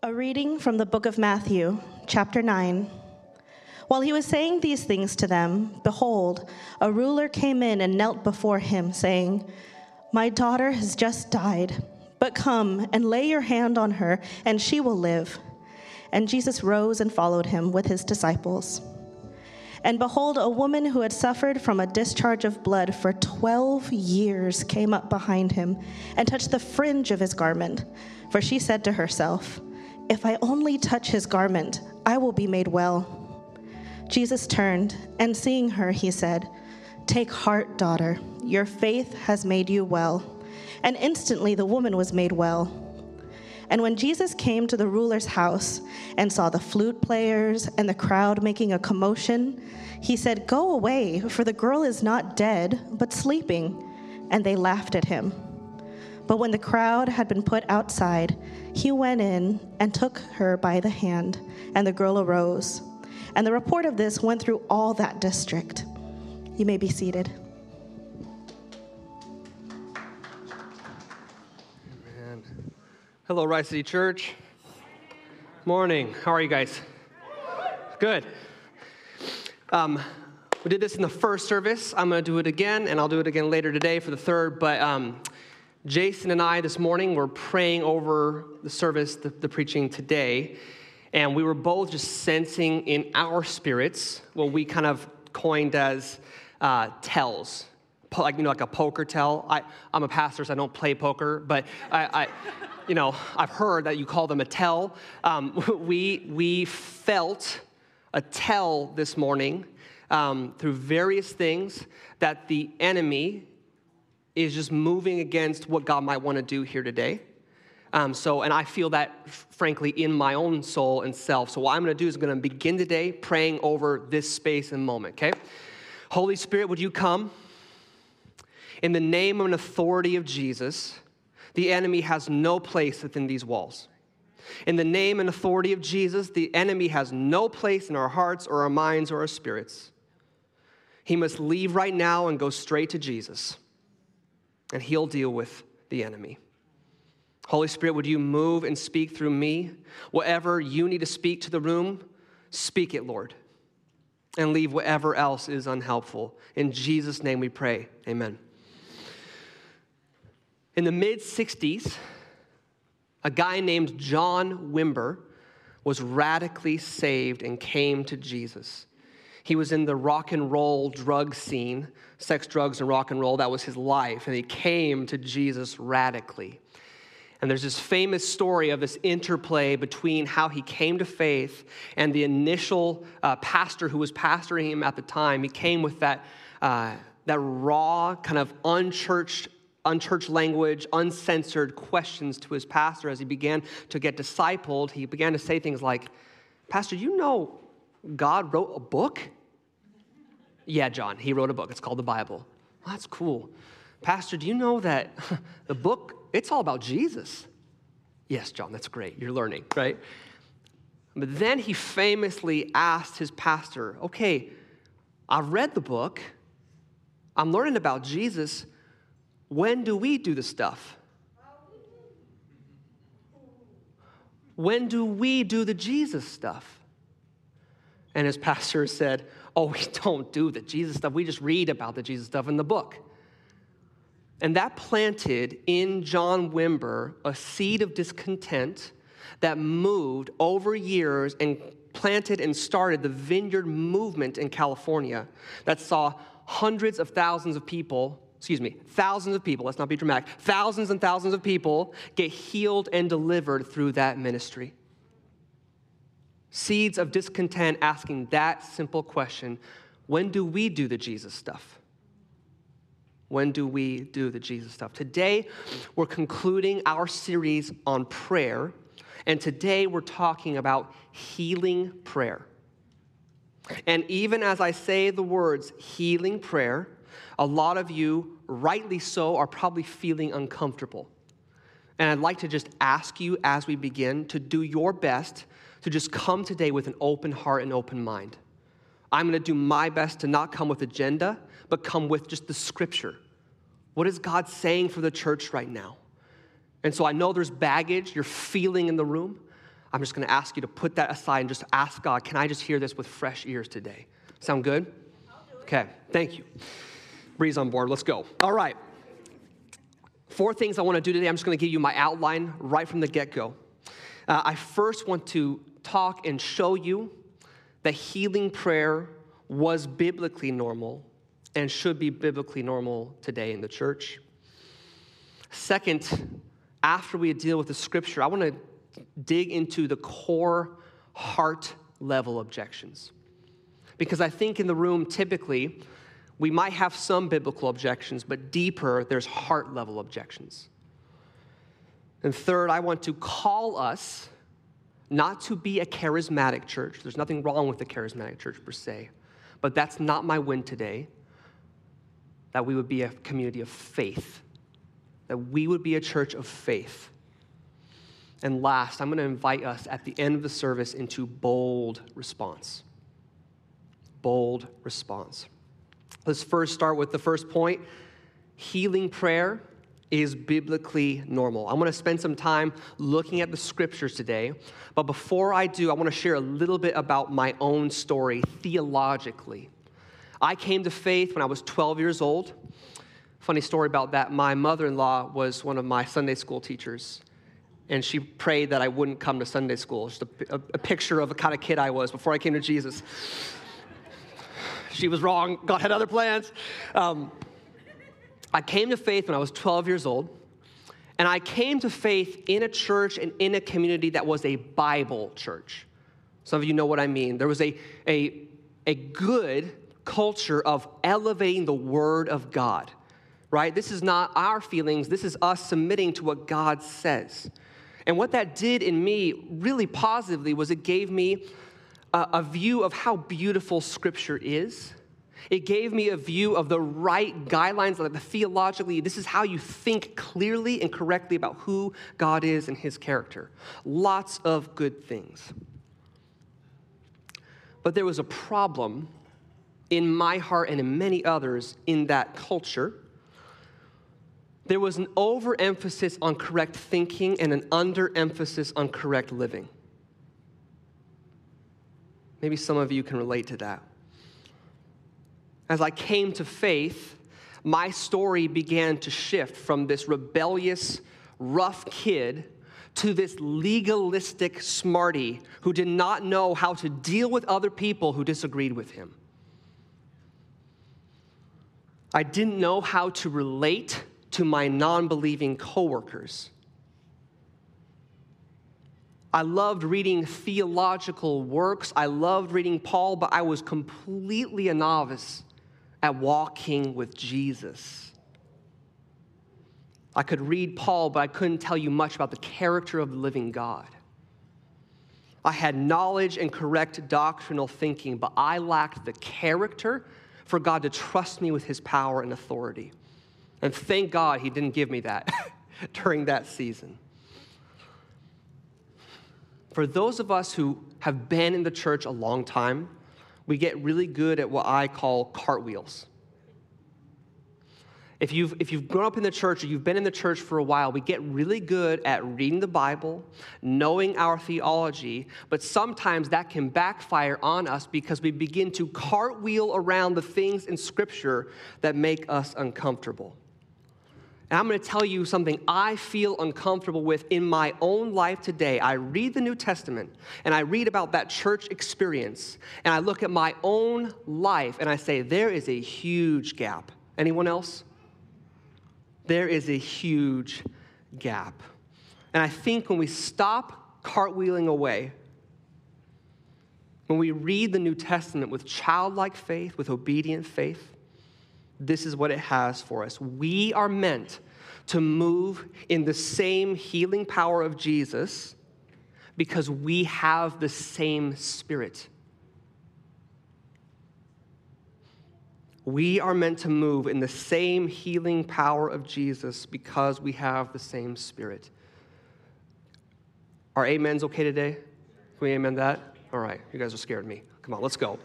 A reading from the book of Matthew, chapter 9. While he was saying these things to them, behold, a ruler came in and knelt before him, saying, My daughter has just died, but come and lay your hand on her, and she will live. And Jesus rose and followed him with his disciples. And behold, a woman who had suffered from a discharge of blood for 12 years came up behind him and touched the fringe of his garment. For she said to herself, If I only touch his garment, I will be made well. Jesus turned, and seeing her, he said, Take heart, daughter, your faith has made you well. And instantly the woman was made well. And when Jesus came to the ruler's house and saw the flute players and the crowd making a commotion, he said, Go away, for the girl is not dead, but sleeping. And they laughed at him. But when the crowd had been put outside, he went in and took her by the hand, and the girl arose. And the report of this went through all that district. You may be seated. Amen. Hello, Rise City Church. Morning. How are you guys? Good. Um, we did this in the first service. I'm going to do it again, and I'll do it again later today for the third. But um, Jason and I this morning were praying over the service, the, the preaching today, and we were both just sensing in our spirits what we kind of coined as uh, tells. Like you know like a poker tell. I, i'm a pastor so i don't play poker but i, I you know i've heard that you call them a tell. Um, we we felt a tell this morning um, through various things that the enemy is just moving against what god might want to do here today um, so, and I feel that, frankly, in my own soul and self. So, what I'm going to do is I'm going to begin today praying over this space and moment, okay? Holy Spirit, would you come? In the name and authority of Jesus, the enemy has no place within these walls. In the name and authority of Jesus, the enemy has no place in our hearts or our minds or our spirits. He must leave right now and go straight to Jesus, and he'll deal with the enemy. Holy Spirit, would you move and speak through me? Whatever you need to speak to the room, speak it, Lord. And leave whatever else is unhelpful. In Jesus' name we pray. Amen. In the mid 60s, a guy named John Wimber was radically saved and came to Jesus. He was in the rock and roll drug scene, sex, drugs, and rock and roll. That was his life. And he came to Jesus radically. And there's this famous story of this interplay between how he came to faith and the initial uh, pastor who was pastoring him at the time. He came with that, uh, that raw, kind of unchurched, unchurched language, uncensored questions to his pastor as he began to get discipled. He began to say things like, Pastor, you know God wrote a book? Yeah, John, he wrote a book. It's called the Bible. Well, that's cool. Pastor, do you know that the book it's all about Jesus. Yes, John, that's great. You're learning, right? But then he famously asked his pastor, okay, I've read the book, I'm learning about Jesus. When do we do the stuff? When do we do the Jesus stuff? And his pastor said, Oh, we don't do the Jesus stuff. We just read about the Jesus stuff in the book. And that planted in John Wimber a seed of discontent that moved over years and planted and started the vineyard movement in California that saw hundreds of thousands of people, excuse me, thousands of people, let's not be dramatic, thousands and thousands of people get healed and delivered through that ministry. Seeds of discontent asking that simple question when do we do the Jesus stuff? When do we do the Jesus stuff? Today, we're concluding our series on prayer, and today we're talking about healing prayer. And even as I say the words healing prayer, a lot of you, rightly so, are probably feeling uncomfortable. And I'd like to just ask you as we begin to do your best to just come today with an open heart and open mind. I'm going to do my best to not come with agenda, but come with just the scripture. What is God saying for the church right now? And so I know there's baggage you're feeling in the room. I'm just going to ask you to put that aside and just ask God, can I just hear this with fresh ears today? Sound good? Okay, thank you. Breeze on board, let's go. All right. Four things I want to do today. I'm just going to give you my outline right from the get go. Uh, I first want to talk and show you that healing prayer was biblically normal and should be biblically normal today in the church. Second, after we deal with the scripture, I want to dig into the core heart level objections. Because I think in the room, typically, we might have some biblical objections, but deeper, there's heart level objections. And third, I want to call us not to be a charismatic church. There's nothing wrong with the charismatic church per se, but that's not my win today. That we would be a community of faith, that we would be a church of faith. And last, I'm going to invite us at the end of the service into bold response. Bold response. Let's first start with the first point healing prayer is biblically normal. I'm going to spend some time looking at the scriptures today, but before I do, I want to share a little bit about my own story theologically. I came to faith when I was 12 years old. Funny story about that. My mother in law was one of my Sunday school teachers, and she prayed that I wouldn't come to Sunday school. Just a, a, a picture of the kind of kid I was before I came to Jesus. She was wrong. God had other plans. Um, I came to faith when I was 12 years old, and I came to faith in a church and in a community that was a Bible church. Some of you know what I mean. There was a, a, a good culture of elevating the Word of God, right? This is not our feelings, this is us submitting to what God says. And what that did in me, really positively, was it gave me a, a view of how beautiful Scripture is it gave me a view of the right guidelines, like the theologically, this is how you think clearly and correctly about who God is and his character. Lots of good things. But there was a problem in my heart and in many others in that culture. There was an overemphasis on correct thinking and an underemphasis on correct living. Maybe some of you can relate to that as I came to faith, my story began to shift from this rebellious, rough kid to this legalistic smarty who did not know how to deal with other people who disagreed with him. I didn't know how to relate to my non believing coworkers. I loved reading theological works. I loved reading Paul, but I was completely a novice at walking with Jesus. I could read Paul, but I couldn't tell you much about the character of the living God. I had knowledge and correct doctrinal thinking, but I lacked the character for God to trust me with his power and authority. And thank God he didn't give me that during that season. For those of us who have been in the church a long time, we get really good at what I call cartwheels. If you've, if you've grown up in the church or you've been in the church for a while, we get really good at reading the Bible, knowing our theology, but sometimes that can backfire on us because we begin to cartwheel around the things in Scripture that make us uncomfortable. And I'm going to tell you something I feel uncomfortable with in my own life today. I read the New Testament and I read about that church experience and I look at my own life and I say, there is a huge gap. Anyone else? There is a huge gap. And I think when we stop cartwheeling away, when we read the New Testament with childlike faith, with obedient faith, this is what it has for us. We are meant to move in the same healing power of Jesus because we have the same spirit. We are meant to move in the same healing power of Jesus because we have the same spirit. Are amens okay today? Can we amen that? All right, you guys are scared of me. Come on, let's go.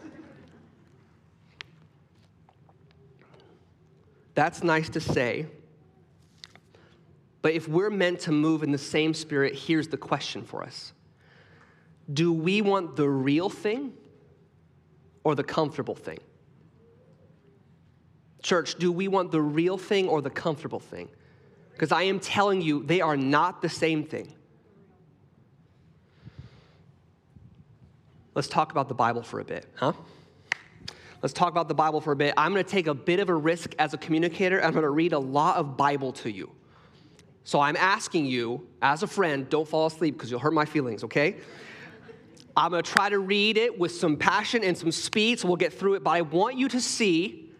That's nice to say. But if we're meant to move in the same spirit, here's the question for us do we want the real thing or the comfortable thing? Church, do we want the real thing or the comfortable thing? Because I am telling you, they are not the same thing. Let's talk about the Bible for a bit, huh? Let's talk about the Bible for a bit. I'm going to take a bit of a risk as a communicator. I'm going to read a lot of Bible to you. So I'm asking you, as a friend, don't fall asleep because you'll hurt my feelings, okay? I'm going to try to read it with some passion and some speed so we'll get through it. But I want you to see,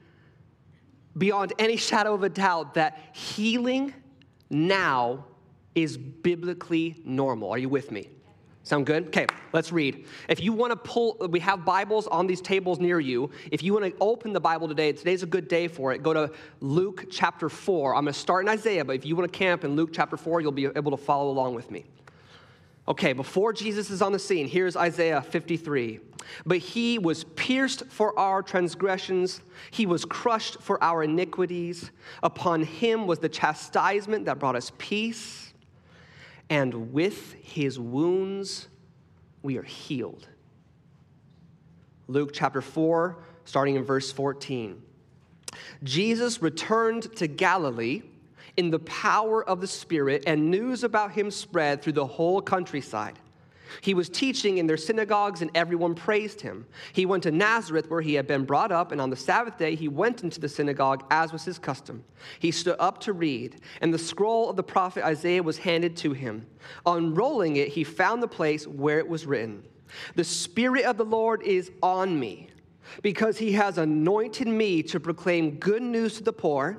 beyond any shadow of a doubt, that healing now is biblically normal. Are you with me? Sound good? Okay, let's read. If you want to pull, we have Bibles on these tables near you. If you want to open the Bible today, today's a good day for it. Go to Luke chapter 4. I'm going to start in Isaiah, but if you want to camp in Luke chapter 4, you'll be able to follow along with me. Okay, before Jesus is on the scene, here's Isaiah 53. But he was pierced for our transgressions, he was crushed for our iniquities. Upon him was the chastisement that brought us peace and with his wounds we are healed. Luke chapter 4, starting in verse 14. Jesus returned to Galilee in the power of the Spirit, and news about him spread through the whole countryside. He was teaching in their synagogues, and everyone praised him. He went to Nazareth, where he had been brought up, and on the Sabbath day he went into the synagogue, as was his custom. He stood up to read, and the scroll of the prophet Isaiah was handed to him. Unrolling it, he found the place where it was written The Spirit of the Lord is on me, because he has anointed me to proclaim good news to the poor.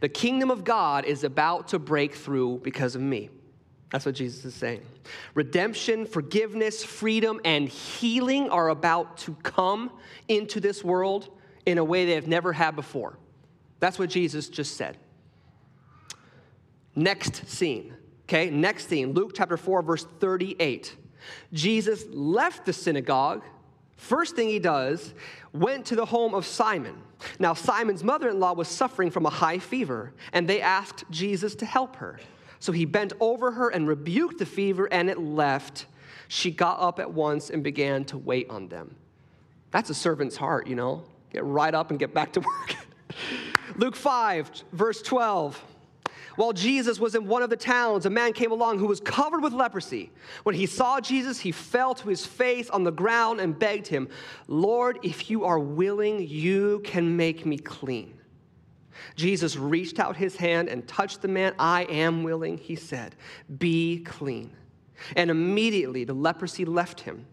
The kingdom of God is about to break through because of me. That's what Jesus is saying. Redemption, forgiveness, freedom, and healing are about to come into this world in a way they have never had before. That's what Jesus just said. Next scene, okay? Next scene, Luke chapter 4, verse 38. Jesus left the synagogue. First thing he does, went to the home of Simon. Now, Simon's mother in law was suffering from a high fever, and they asked Jesus to help her. So he bent over her and rebuked the fever, and it left. She got up at once and began to wait on them. That's a servant's heart, you know? Get right up and get back to work. Luke 5, verse 12. While Jesus was in one of the towns, a man came along who was covered with leprosy. When he saw Jesus, he fell to his face on the ground and begged him, Lord, if you are willing, you can make me clean. Jesus reached out his hand and touched the man. I am willing, he said, be clean. And immediately the leprosy left him.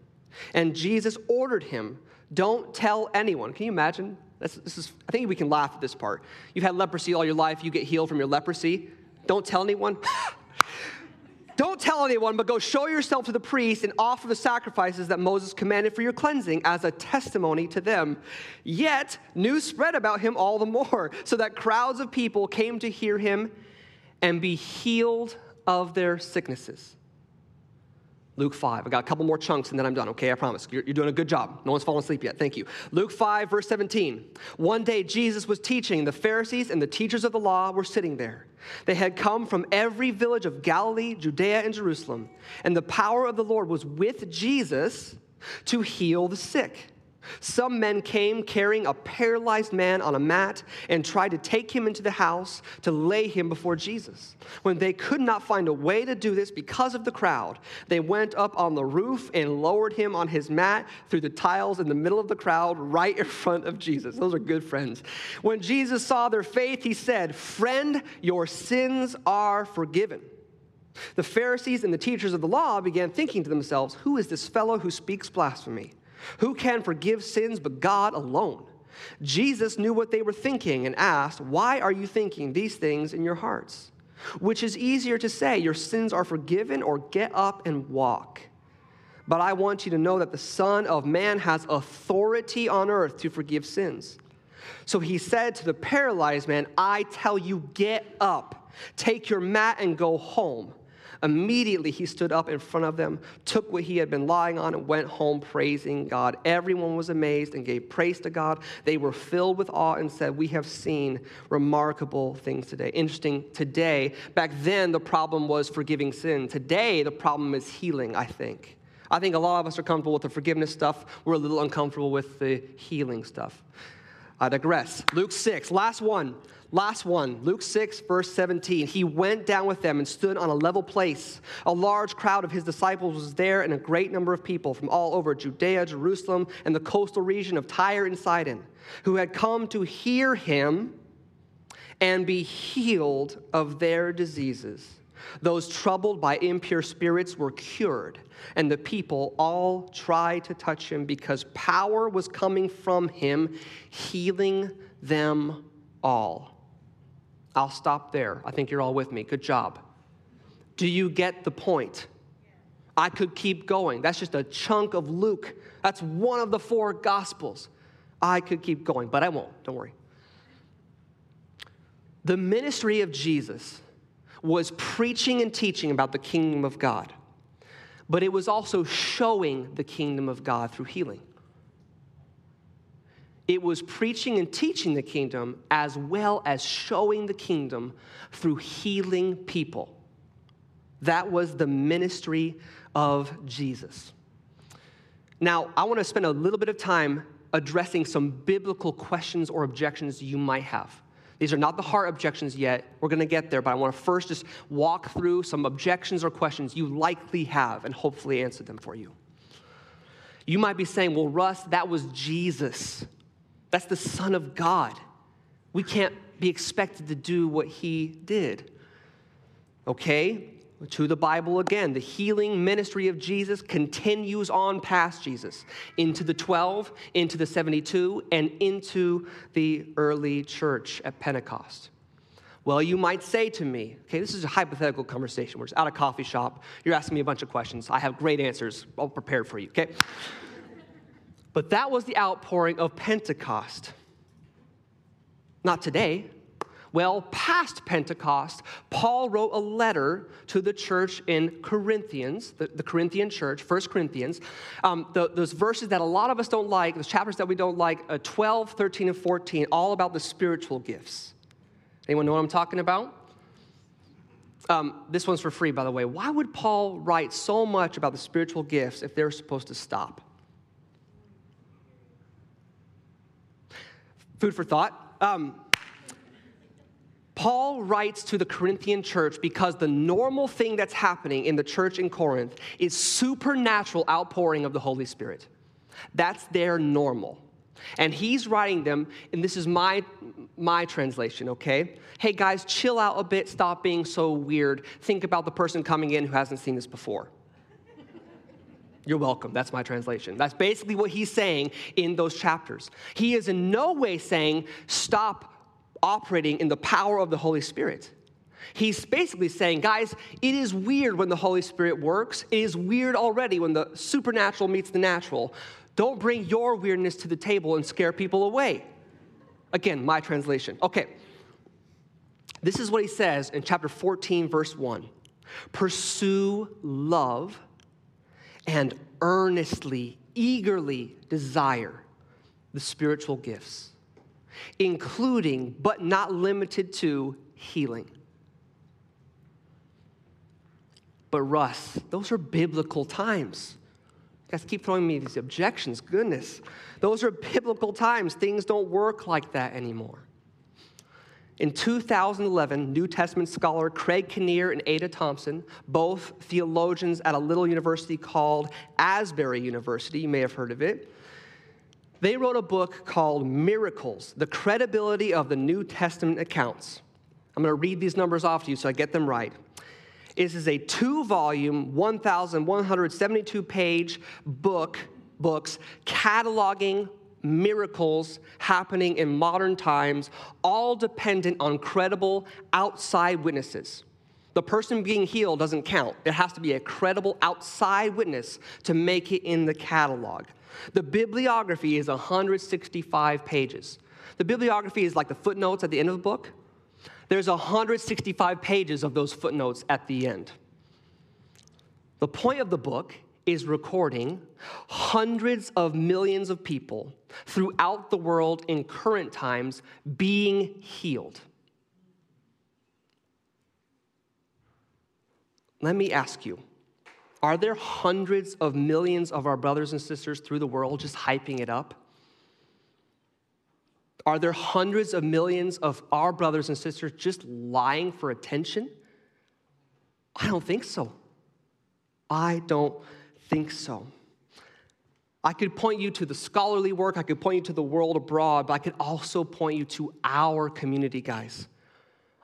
And Jesus ordered him, Don't tell anyone. Can you imagine? This, is, I think we can laugh at this part. You've had leprosy all your life, you get healed from your leprosy. Don't tell anyone. Don't tell anyone, but go show yourself to the priest and offer the sacrifices that Moses commanded for your cleansing as a testimony to them. Yet, news spread about him all the more, so that crowds of people came to hear him and be healed of their sicknesses. Luke 5. I got a couple more chunks and then I'm done, okay? I promise. You're, you're, doing a good job. No one's fallen asleep yet. Thank you. Luke 5, verse 17. One day Jesus was teaching. The Pharisees and the teachers of the law were sitting there. They had come from every village of Galilee, Judea, and Jerusalem. And the power of the Lord was with Jesus to heal the sick. Some men came carrying a paralyzed man on a mat and tried to take him into the house to lay him before Jesus. When they could not find a way to do this because of the crowd, they went up on the roof and lowered him on his mat through the tiles in the middle of the crowd right in front of Jesus. Those are good friends. When Jesus saw their faith, he said, Friend, your sins are forgiven. The Pharisees and the teachers of the law began thinking to themselves, Who is this fellow who speaks blasphemy? Who can forgive sins but God alone? Jesus knew what they were thinking and asked, Why are you thinking these things in your hearts? Which is easier to say, Your sins are forgiven, or get up and walk? But I want you to know that the Son of Man has authority on earth to forgive sins. So he said to the paralyzed man, I tell you, get up, take your mat, and go home. Immediately he stood up in front of them, took what he had been lying on, and went home praising God. Everyone was amazed and gave praise to God. They were filled with awe and said, We have seen remarkable things today. Interesting, today, back then the problem was forgiving sin. Today the problem is healing, I think. I think a lot of us are comfortable with the forgiveness stuff, we're a little uncomfortable with the healing stuff. I digress. Luke 6, last one. Last one, Luke 6, verse 17. He went down with them and stood on a level place. A large crowd of his disciples was there, and a great number of people from all over Judea, Jerusalem, and the coastal region of Tyre and Sidon, who had come to hear him and be healed of their diseases. Those troubled by impure spirits were cured, and the people all tried to touch him because power was coming from him, healing them all. I'll stop there. I think you're all with me. Good job. Do you get the point? I could keep going. That's just a chunk of Luke. That's one of the four gospels. I could keep going, but I won't. Don't worry. The ministry of Jesus was preaching and teaching about the kingdom of God, but it was also showing the kingdom of God through healing it was preaching and teaching the kingdom as well as showing the kingdom through healing people. That was the ministry of Jesus. Now, I want to spend a little bit of time addressing some biblical questions or objections you might have. These are not the heart objections yet. We're going to get there, but I want to first just walk through some objections or questions you likely have and hopefully answer them for you. You might be saying, well, Russ, that was Jesus. That's the Son of God. We can't be expected to do what he did. Okay? To the Bible again, the healing ministry of Jesus continues on past Jesus into the 12, into the 72, and into the early church at Pentecost. Well, you might say to me, okay, this is a hypothetical conversation. We're just at a coffee shop. You're asking me a bunch of questions. I have great answers all prepared for you, okay? But that was the outpouring of Pentecost. Not today. Well, past Pentecost, Paul wrote a letter to the church in Corinthians, the, the Corinthian church, First Corinthians. Um, the, those verses that a lot of us don't like, those chapters that we don't like, uh, 12, 13, and 14, all about the spiritual gifts. Anyone know what I'm talking about? Um, this one's for free, by the way. Why would Paul write so much about the spiritual gifts if they're supposed to stop? Food for thought. Um, Paul writes to the Corinthian church because the normal thing that's happening in the church in Corinth is supernatural outpouring of the Holy Spirit. That's their normal. And he's writing them, and this is my, my translation, okay? Hey guys, chill out a bit, stop being so weird. Think about the person coming in who hasn't seen this before. You're welcome. That's my translation. That's basically what he's saying in those chapters. He is in no way saying, stop operating in the power of the Holy Spirit. He's basically saying, guys, it is weird when the Holy Spirit works. It is weird already when the supernatural meets the natural. Don't bring your weirdness to the table and scare people away. Again, my translation. Okay. This is what he says in chapter 14, verse 1 Pursue love and earnestly, eagerly desire the spiritual gifts, including but not limited to healing. But, Russ, those are biblical times. You guys keep throwing me these objections. Goodness. Those are biblical times. Things don't work like that anymore. In 2011, New Testament scholar Craig Keener and Ada Thompson, both theologians at a little university called Asbury University, you may have heard of it, they wrote a book called Miracles The Credibility of the New Testament Accounts. I'm going to read these numbers off to you so I get them right. This is a two volume, 1,172 page book, books cataloging miracles happening in modern times, all dependent on credible outside witnesses. The person being healed doesn't count. It has to be a credible outside witness to make it in the catalog. The bibliography is 165 pages. The bibliography is like the footnotes at the end of the book. There's 165 pages of those footnotes at the end. The point of the book is recording hundreds of millions of people throughout the world in current times being healed. Let me ask you are there hundreds of millions of our brothers and sisters through the world just hyping it up? Are there hundreds of millions of our brothers and sisters just lying for attention? I don't think so. I don't think so. I could point you to the scholarly work, I could point you to the world abroad, but I could also point you to our community, guys.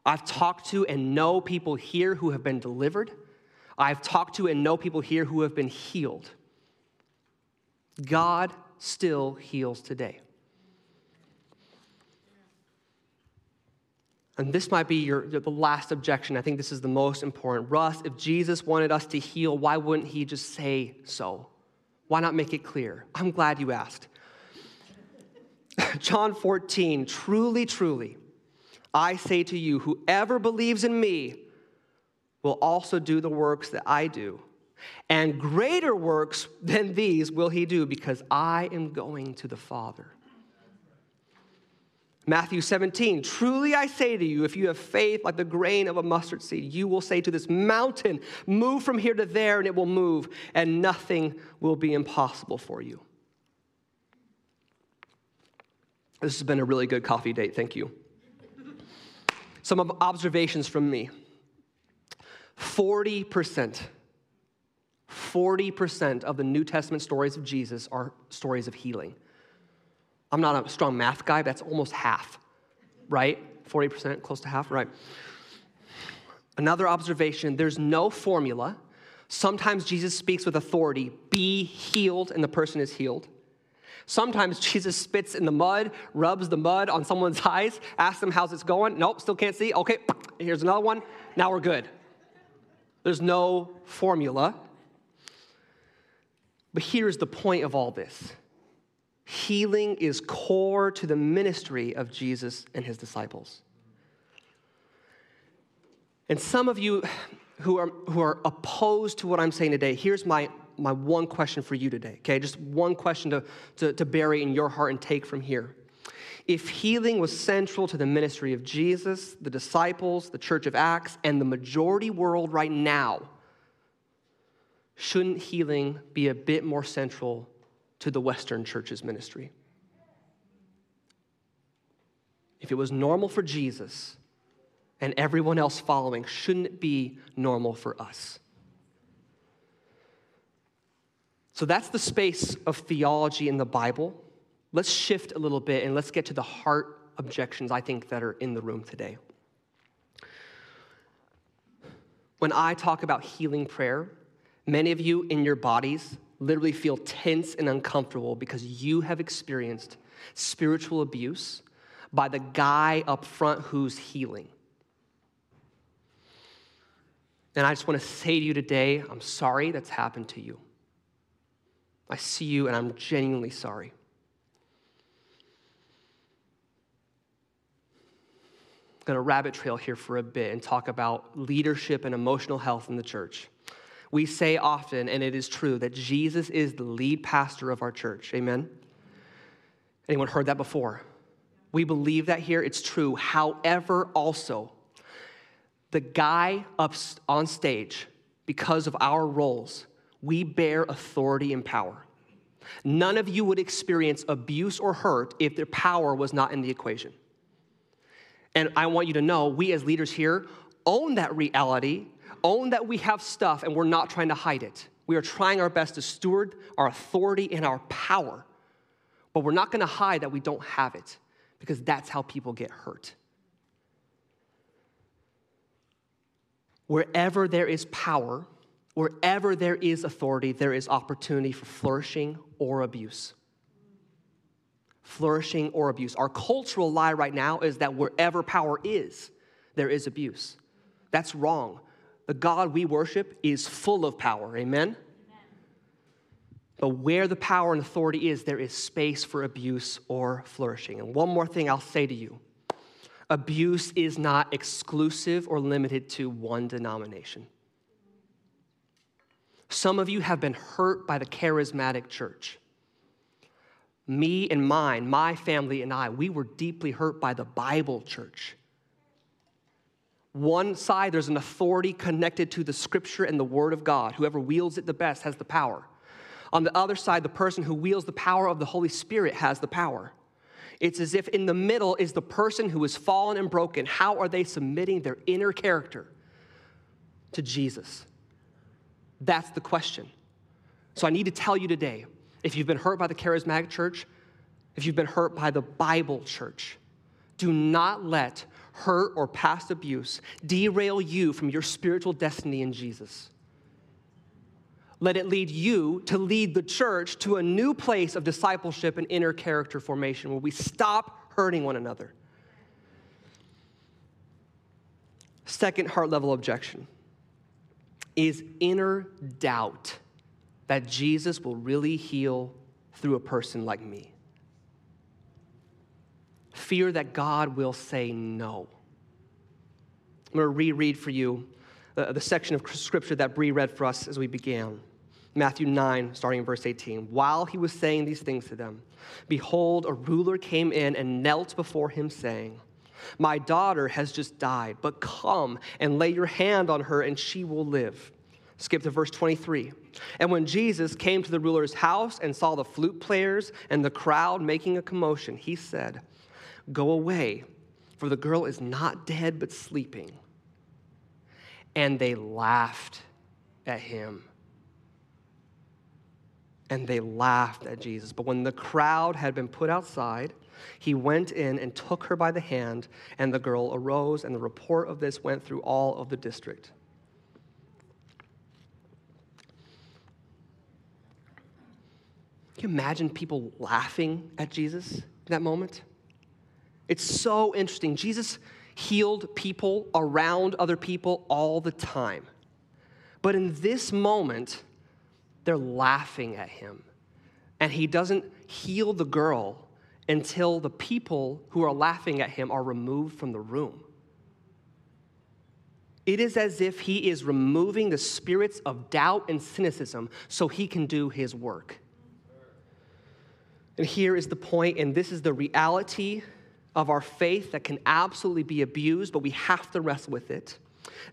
I've talked to and know people here who have been delivered. I've talked to and know people here who have been healed. God still heals today. And this might be your, the last objection. I think this is the most important. Russ, if Jesus wanted us to heal, why wouldn't he just say so? Why not make it clear? I'm glad you asked. John 14, truly, truly, I say to you, whoever believes in me will also do the works that I do. And greater works than these will he do because I am going to the Father. Matthew 17, truly I say to you, if you have faith like the grain of a mustard seed, you will say to this mountain, Move from here to there, and it will move, and nothing will be impossible for you. This has been a really good coffee date, thank you. Some observations from me 40%, 40% of the New Testament stories of Jesus are stories of healing. I'm not a strong math guy, that's almost half, right? 40%, close to half, right? Another observation there's no formula. Sometimes Jesus speaks with authority be healed, and the person is healed. Sometimes Jesus spits in the mud, rubs the mud on someone's eyes, asks them how's it going. Nope, still can't see. Okay, here's another one. Now we're good. There's no formula. But here's the point of all this Healing is core to the ministry of Jesus and his disciples. And some of you who are, who are opposed to what I'm saying today, here's my, my one question for you today, okay? Just one question to, to, to bury in your heart and take from here. If healing was central to the ministry of Jesus, the disciples, the church of Acts, and the majority world right now, shouldn't healing be a bit more central to the Western church's ministry. If it was normal for Jesus and everyone else following, shouldn't it be normal for us? So that's the space of theology in the Bible. Let's shift a little bit and let's get to the heart objections I think that are in the room today. When I talk about healing prayer, many of you in your bodies literally feel tense and uncomfortable because you have experienced spiritual abuse by the guy up front who's healing. And I just want to say to you today, I'm sorry that's happened to you. I see you and I'm genuinely sorry. I'm going to rabbit trail here for a bit and talk about leadership and emotional health in the church. We say often, and it is true, that Jesus is the lead pastor of our church. Amen? Anyone heard that before? We believe that here, it's true. However, also, the guy up on stage, because of our roles, we bear authority and power. None of you would experience abuse or hurt if their power was not in the equation. And I want you to know, we as leaders here own that reality own that we have stuff and we're not trying to hide it. We are trying our best to steward our authority and our power, but we're not going to hide that we don't have it because that's how people get hurt. Wherever there is power, wherever there is authority, there is opportunity for flourishing or abuse. Flourishing or abuse. Our cultural lie right now is that wherever power is, there is abuse. That's wrong. The God we worship is full of power. Amen? But where the power and authority is, there is space for abuse or flourishing. And one more thing I'll say to you abuse is not exclusive or limited to one denomination. Some of you have been hurt by the charismatic church. Me and mine, my family and I, we were deeply hurt by the Bible church. One side, there's an authority connected to the scripture and the word of God. Whoever wields it the best has the power. On the other side, the person who wields the power of the Holy Spirit has the power. It's as if in the middle is the person who is fallen and broken. How are they submitting their inner character to Jesus? That's the question. So I need to tell you today if you've been hurt by the charismatic church, if you've been hurt by the Bible church, do not let hurt or past abuse derail you from your spiritual destiny in Jesus. Let it lead you to lead the church to a new place of discipleship and inner character formation where we stop hurting one another. Second heart level objection is inner doubt that Jesus will really heal through a person like me. Fear that God will say no. I'm going to reread for you the, the section of scripture that Bree read for us as we began. Matthew 9, starting in verse 18. While he was saying these things to them, behold, a ruler came in and knelt before him, saying, My daughter has just died, but come and lay your hand on her, and she will live. Skip to verse 23. And when Jesus came to the ruler's house and saw the flute players and the crowd making a commotion, he said, Go away, for the girl is not dead, but sleeping. And they laughed at him. And they laughed at Jesus. But when the crowd had been put outside, he went in and took her by the hand, and the girl arose, and the report of this went through all of the district. Can you imagine people laughing at Jesus in that moment? It's so interesting. Jesus healed people around other people all the time. But in this moment, they're laughing at him. And he doesn't heal the girl until the people who are laughing at him are removed from the room. It is as if he is removing the spirits of doubt and cynicism so he can do his work. And here is the point, and this is the reality of our faith that can absolutely be abused, but we have to wrestle with it.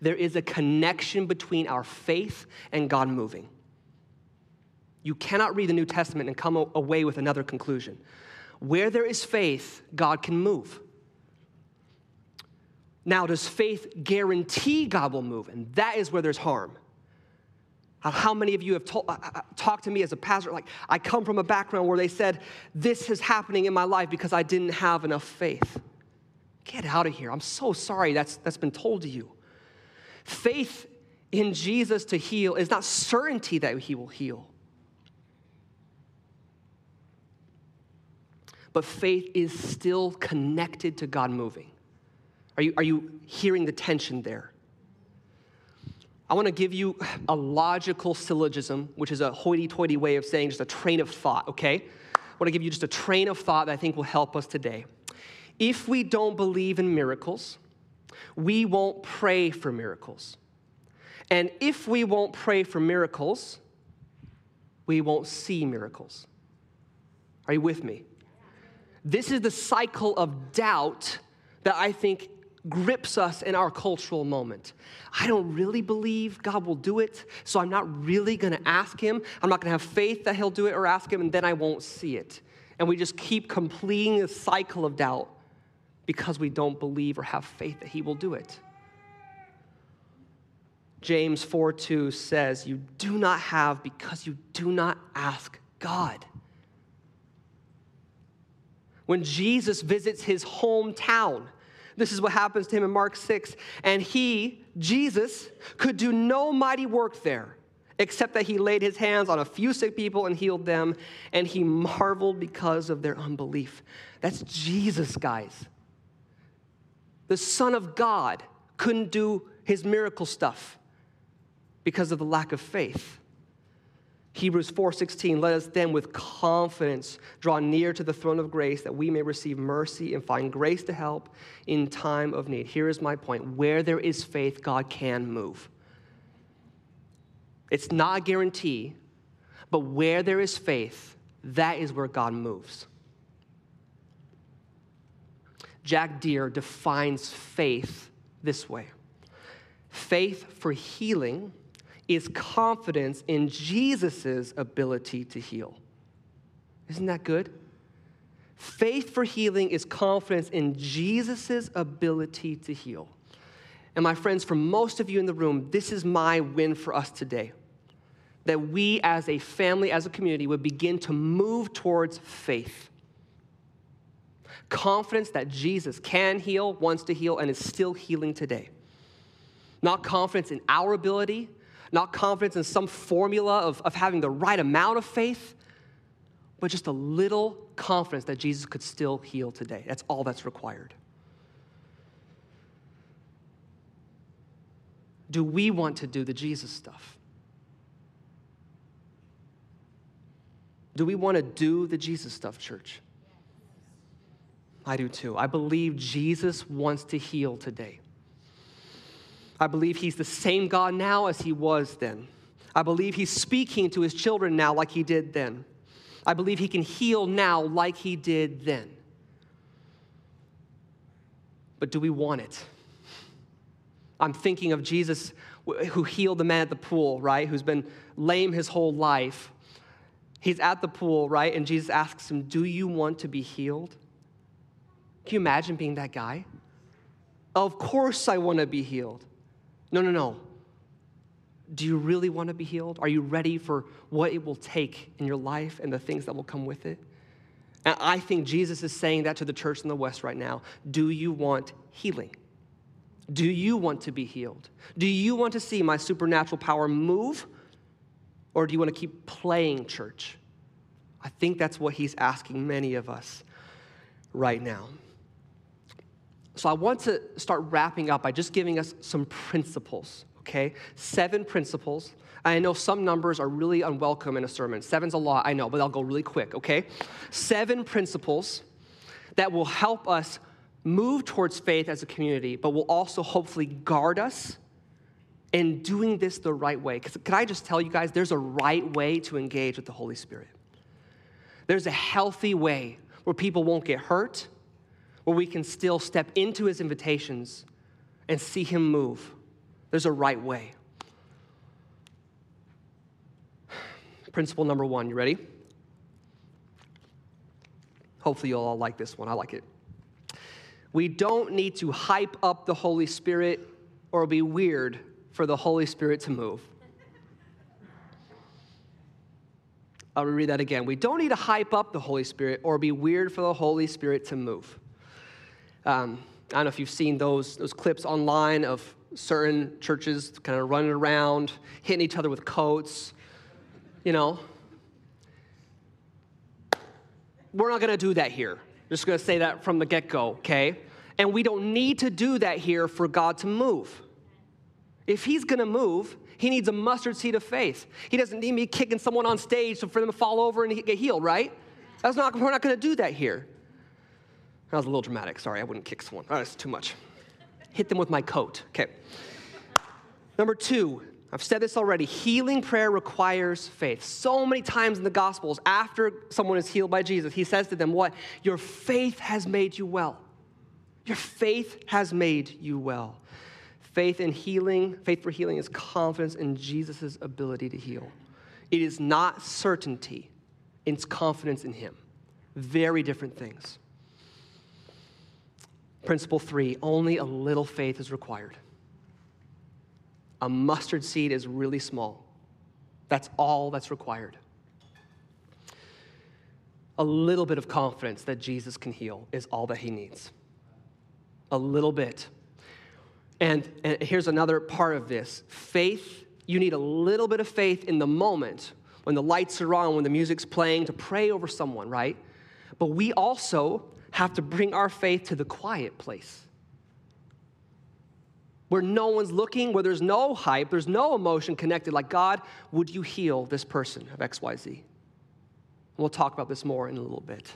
There is a connection between our faith and God moving. You cannot read the New Testament and come away with another conclusion. Where there is faith, God can move. Now, does faith guarantee God will move? And that is where there's harm. How many of you have told, uh, uh, talked to me as a pastor? Like, I come from a background where they said, This is happening in my life because I didn't have enough faith. Get out of here. I'm so sorry that's, that's been told to you. Faith in Jesus to heal is not certainty that he will heal, but faith is still connected to God moving. Are you, are you hearing the tension there? I want to give you a logical syllogism, which is a hoity toity way of saying just a train of thought, okay? I want to give you just a train of thought that I think will help us today. If we don't believe in miracles, we won't pray for miracles. And if we won't pray for miracles, we won't see miracles. Are you with me? This is the cycle of doubt that I think grips us in our cultural moment. I don't really believe God will do it, so I'm not really going to ask Him. I'm not going to have faith that He'll do it or ask Him, and then I won't see it. And we just keep completing a cycle of doubt because we don't believe or have faith that He will do it. James 4 2 says, You do not have because you do not ask God. When Jesus visits his hometown, this is what happens to him in Mark 6. And he, Jesus, could do no mighty work there, except that he laid his hands on a few sick people and healed them, and he marveled because of their unbelief. That's Jesus, guys. The Son of God couldn't do his miracle stuff because of the lack of faith. Hebrews 4:16 let us then with confidence draw near to the throne of grace that we may receive mercy and find grace to help in time of need. Here is my point. Where there is faith, God can move. It's not a guarantee, but where there is faith, that is where God moves. Jack Deere defines faith this way faith for healing is confidence in Jesus' ability to heal. Isn't that good? Faith for healing is confidence in Jesus' ability to heal. And my friends, for most of you in the room, this is my win for us today. That we as a family, as a community, would begin to move towards faith. Confidence that Jesus can heal, wants to heal, and is still healing today. Not confidence in our ability, not confidence in some formula of, of having the right amount of faith, but just a little confidence that Jesus could still heal today. That's all that's required. Do we want to do the Jesus stuff? Do we want to do the Jesus stuff, church? I do too. I believe Jesus wants to heal today. I believe he's the same God now as he was then. I believe he's speaking to his children now like he did then. I believe he can heal now like he did then. But do we want it? I'm thinking of Jesus who healed the man at the pool, right? Who's been lame his whole life. He's at the pool, right? And Jesus asks him, Do you want to be healed? Can you imagine being that guy? Of course, I want to be healed. No, no, no. Do you really want to be healed? Are you ready for what it will take in your life and the things that will come with it? And I think Jesus is saying that to the church in the West right now. Do you want healing? Do you want to be healed? Do you want to see my supernatural power move? Or do you want to keep playing church? I think that's what he's asking many of us right now. So I want to start wrapping up by just giving us some principles, okay? Seven principles. I know some numbers are really unwelcome in a sermon. Seven's a lot, I know, but I'll go really quick, okay? Seven principles that will help us move towards faith as a community, but will also hopefully guard us in doing this the right way. Because can I just tell you guys, there's a right way to engage with the Holy Spirit. There's a healthy way where people won't get hurt, where we can still step into his invitations and see him move. There's a right way. Principle number one, you ready? Hopefully, you'll all like this one. I like it. We don't need to hype up the Holy Spirit or be weird for the Holy Spirit to move. I'll read that again. We don't need to hype up the Holy Spirit or be weird for the Holy Spirit to move. Um, I don't know if you've seen those, those clips online of certain churches kind of running around, hitting each other with coats. You know, we're not going to do that here. Just going to say that from the get go, okay? And we don't need to do that here for God to move. If He's going to move, He needs a mustard seed of faith. He doesn't need me kicking someone on stage for them to fall over and get healed, right? That's not, we're not going to do that here. That was a little dramatic. Sorry, I wouldn't kick someone. Oh, that's too much. Hit them with my coat. Okay. Number two, I've said this already healing prayer requires faith. So many times in the Gospels, after someone is healed by Jesus, he says to them, What? Your faith has made you well. Your faith has made you well. Faith in healing, faith for healing is confidence in Jesus' ability to heal. It is not certainty, it's confidence in Him. Very different things. Principle three only a little faith is required. A mustard seed is really small. That's all that's required. A little bit of confidence that Jesus can heal is all that he needs. A little bit. And, and here's another part of this faith, you need a little bit of faith in the moment when the lights are on, when the music's playing, to pray over someone, right? But we also have to bring our faith to the quiet place. where no one's looking, where there's no hype, there's no emotion connected, like, God, would you heal this person of XYZ? We'll talk about this more in a little bit.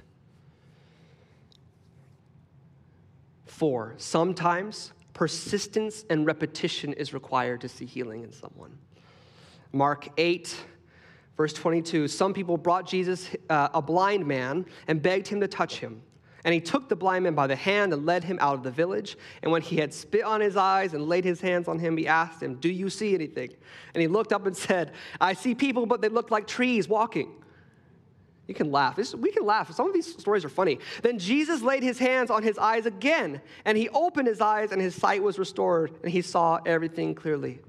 Four, sometimes persistence and repetition is required to see healing in someone. Mark 8, verse 22 Some people brought Jesus uh, a blind man and begged him to touch him. And he took the blind man by the hand and led him out of the village. And when he had spit on his eyes and laid his hands on him, he asked him, Do you see anything? And he looked up and said, I see people, but they look like trees walking. You can laugh. This, we can laugh. Some of these stories are funny. Then Jesus laid his hands on his eyes again, and he opened his eyes, and his sight was restored, and he saw everything clearly.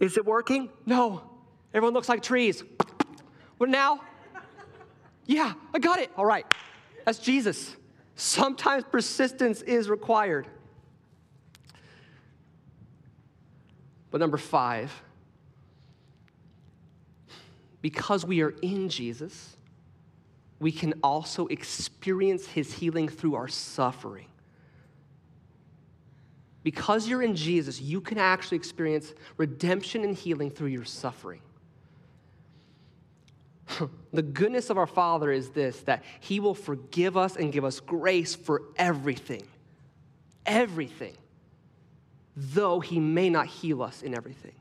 Is it working? No. Everyone looks like trees. What now? Yeah, I got it. All right. That's Jesus. Sometimes persistence is required. But number five, because we are in Jesus, we can also experience his healing through our suffering. Because you're in Jesus, you can actually experience redemption and healing through your suffering. The goodness of our Father is this that He will forgive us and give us grace for everything. Everything. Though He may not heal us in everything.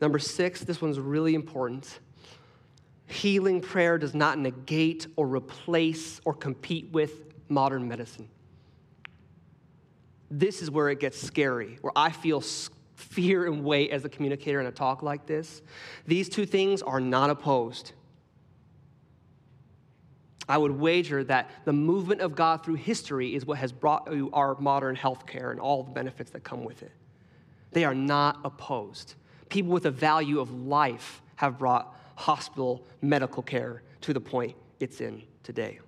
Number six, this one's really important. Healing prayer does not negate or replace or compete with modern medicine. This is where it gets scary, where I feel fear and weight as a communicator in a talk like this. These two things are not opposed. I would wager that the movement of God through history is what has brought you our modern healthcare and all the benefits that come with it. They are not opposed. People with a value of life have brought hospital medical care to the point it's in today.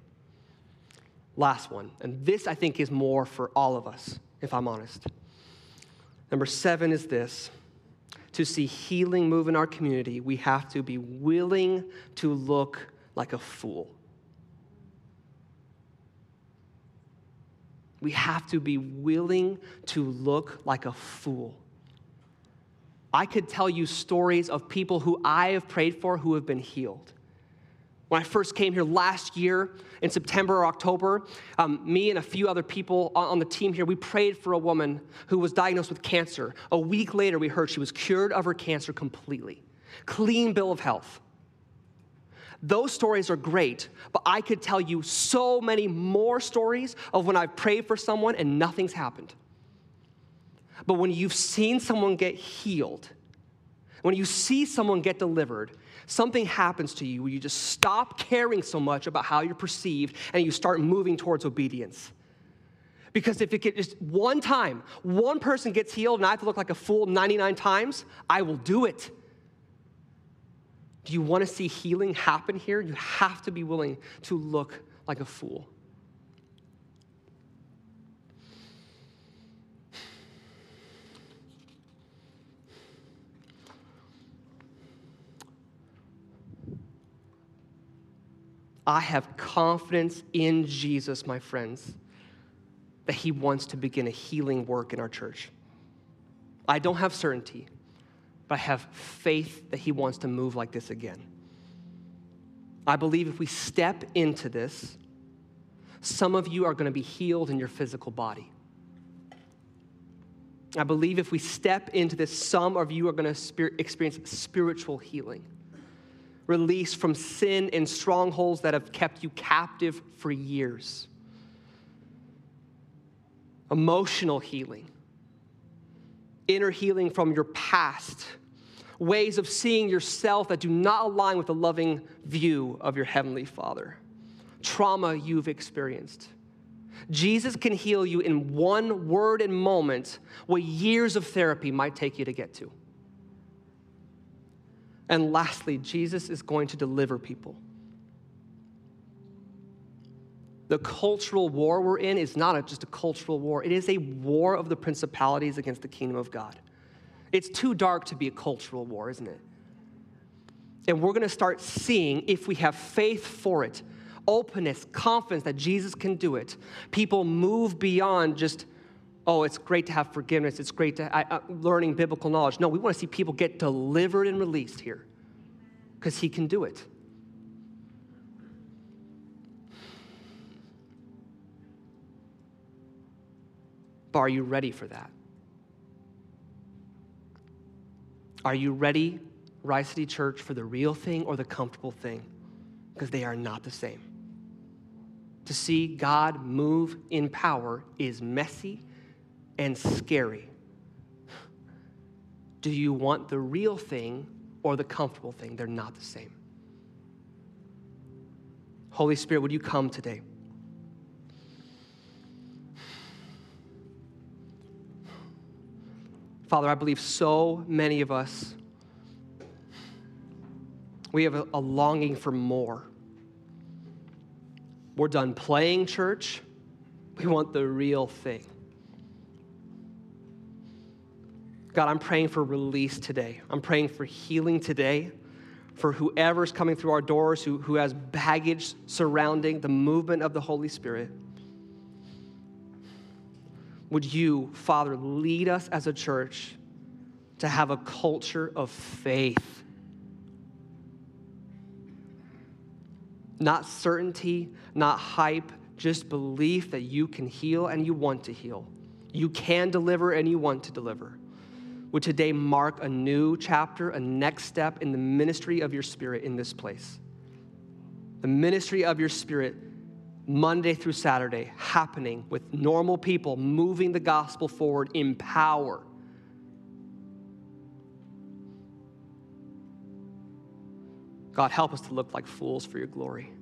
Last one, and this I think is more for all of us, if I'm honest. Number seven is this to see healing move in our community, we have to be willing to look like a fool. We have to be willing to look like a fool. I could tell you stories of people who I have prayed for who have been healed. When I first came here last year in September or October, um, me and a few other people on, on the team here, we prayed for a woman who was diagnosed with cancer. A week later, we heard she was cured of her cancer completely. Clean bill of health. Those stories are great, but I could tell you so many more stories of when I've prayed for someone and nothing's happened. But when you've seen someone get healed, when you see someone get delivered, something happens to you where you just stop caring so much about how you're perceived and you start moving towards obedience. Because if it gets just one time, one person gets healed and I have to look like a fool 99 times, I will do it. Do you want to see healing happen here? You have to be willing to look like a fool. I have confidence in Jesus, my friends, that He wants to begin a healing work in our church. I don't have certainty, but I have faith that He wants to move like this again. I believe if we step into this, some of you are going to be healed in your physical body. I believe if we step into this, some of you are going to experience spiritual healing release from sin and strongholds that have kept you captive for years. Emotional healing, inner healing from your past, ways of seeing yourself that do not align with the loving view of your Heavenly Father, trauma you've experienced. Jesus can heal you in one word and moment what years of therapy might take you to get to. And lastly, Jesus is going to deliver people. The cultural war we're in is not a, just a cultural war, it is a war of the principalities against the kingdom of God. It's too dark to be a cultural war, isn't it? And we're going to start seeing, if we have faith for it, openness, confidence that Jesus can do it. People move beyond just, oh, it's great to have forgiveness, it's great to uh, learning biblical knowledge. No, we want to see people get delivered and released here because He can do it. But are you ready for that? Are you ready, Rice City Church, for the real thing or the comfortable thing? Because they are not the same. To see God move in power is messy and scary. Do you want the real thing or the comfortable thing? They're not the same. Holy Spirit, would you come today? Father, I believe so many of us, we have a, longing for more. We're done playing church. We want the real thing. God, I'm praying for release today. I'm praying for healing today for whoever's coming through our doors who, who has baggage surrounding the movement of the Holy Spirit. Would you, Father, lead us as a church to have a culture of faith? Not certainty, not hype, just belief that you can heal and you want to heal. You can deliver and you want to deliver. Would today mark a new chapter, a next step in the ministry of your spirit in this place? The ministry of your spirit Monday through Saturday happening with normal people moving the gospel forward in power. God, help us to look like fools for your glory.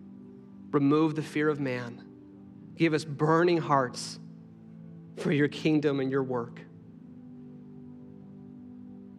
Remove the fear of man. Give us burning hearts for your kingdom and your work.